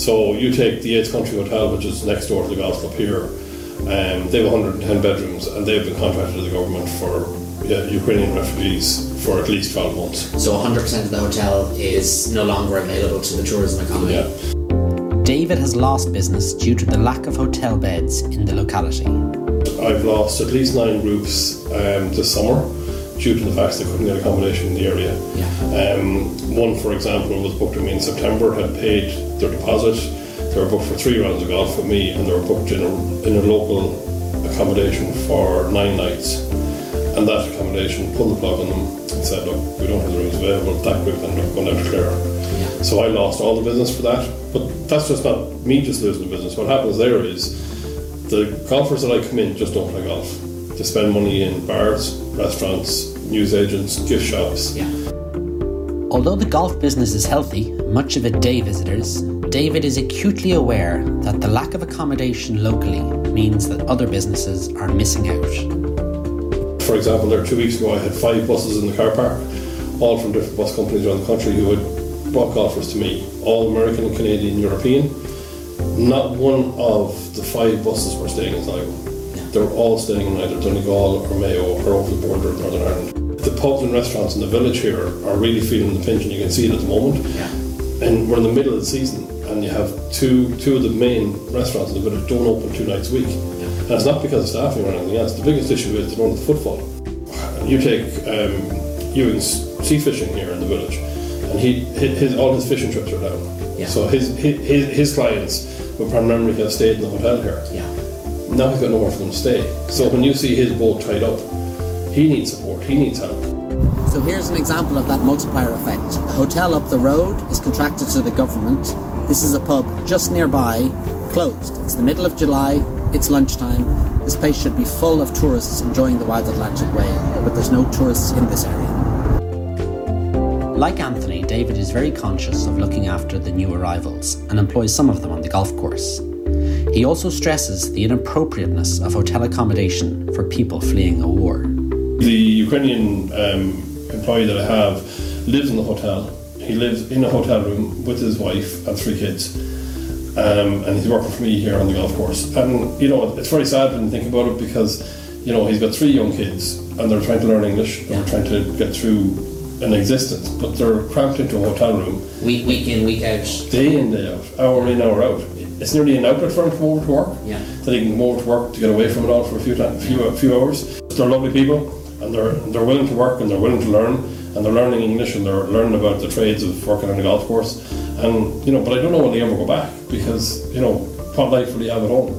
So you take the Yeats Country Hotel, which is next door to the golf club here. Um, they have 110 bedrooms, and they've been contracted to the government for yeah, Ukrainian refugees for at least 12 months. So 100% of the hotel is no longer available to the tourism economy. Yeah. David has lost business due to the lack of hotel beds in the locality. I've lost at least nine groups um, this summer due to the fact they couldn't get accommodation in the area. Yeah. Um, one, for example, was booked with me in September, had paid their deposit. They were booked for three rounds of golf with me, and they were booked in a, in a local accommodation for nine nights. And that accommodation pulled the plug on them and said, Look, we don't have the rooms available. That group ended up going down to Clare. Yeah. So I lost all the business for that. But that's just not me just losing the business. What happens there is the golfers that I come in just don't play golf. They spend money in bars, restaurants, newsagents, gift shops. Yeah. Although the golf business is healthy, much of it day visitors, David is acutely aware that the lack of accommodation locally means that other businesses are missing out. For example, there two weeks ago I had five buses in the car park, all from different bus companies around the country who had brought golfers to me, all American Canadian, European. Not one of the five buses were staying in Sligo. They were all staying in either Donegal or Mayo or over the border of Northern Ireland. The pubs and restaurants in the village here are really feeling the pinch, and you can see it at the moment. Yeah. And we're in the middle of the season, and you have two two of the main restaurants in the village don't open two nights a week. And it's not because of staffing or anything else. The biggest issue is don't the footfall. You take um, Ewing's sea fishing here in the village, and he his all his fishing trips are down. Yeah. So his, his his clients would primarily have stayed in the hotel here. Yeah. Now he's got nowhere for them to stay. So when you see his boat tied up, he needs support. He needs help. So here's an example of that multiplier effect. A hotel up the road is contracted to the government. This is a pub just nearby, closed. It's the middle of July, it's lunchtime. This place should be full of tourists enjoying the Wild Atlantic way, but there's no tourists in this area. Like Anthony, David is very conscious of looking after the new arrivals and employs some of them on the golf course. He also stresses the inappropriateness of hotel accommodation for people fleeing a war. The Ukrainian um, employee that I have lives in the hotel. He lives in a hotel room with his wife and three kids. Um, and he's working for me here on the golf course. And, you know, it's very sad when you think about it because, you know, he's got three young kids and they're trying to learn English and they're trying to get through an existence, but they're cramped into a hotel room Week, week in, week out. day in, day out, hour in, hour out. It's nearly an outlet for him to come over to work. Yeah. That he can come over to work to get away from it all for a few time, few, a few hours. They're lovely people, and they're they're willing to work and they're willing to learn, and they're learning English and they're learning about the trades of working on a golf course. And you know, but I don't know when they ever go back because you know, what life will he have at home?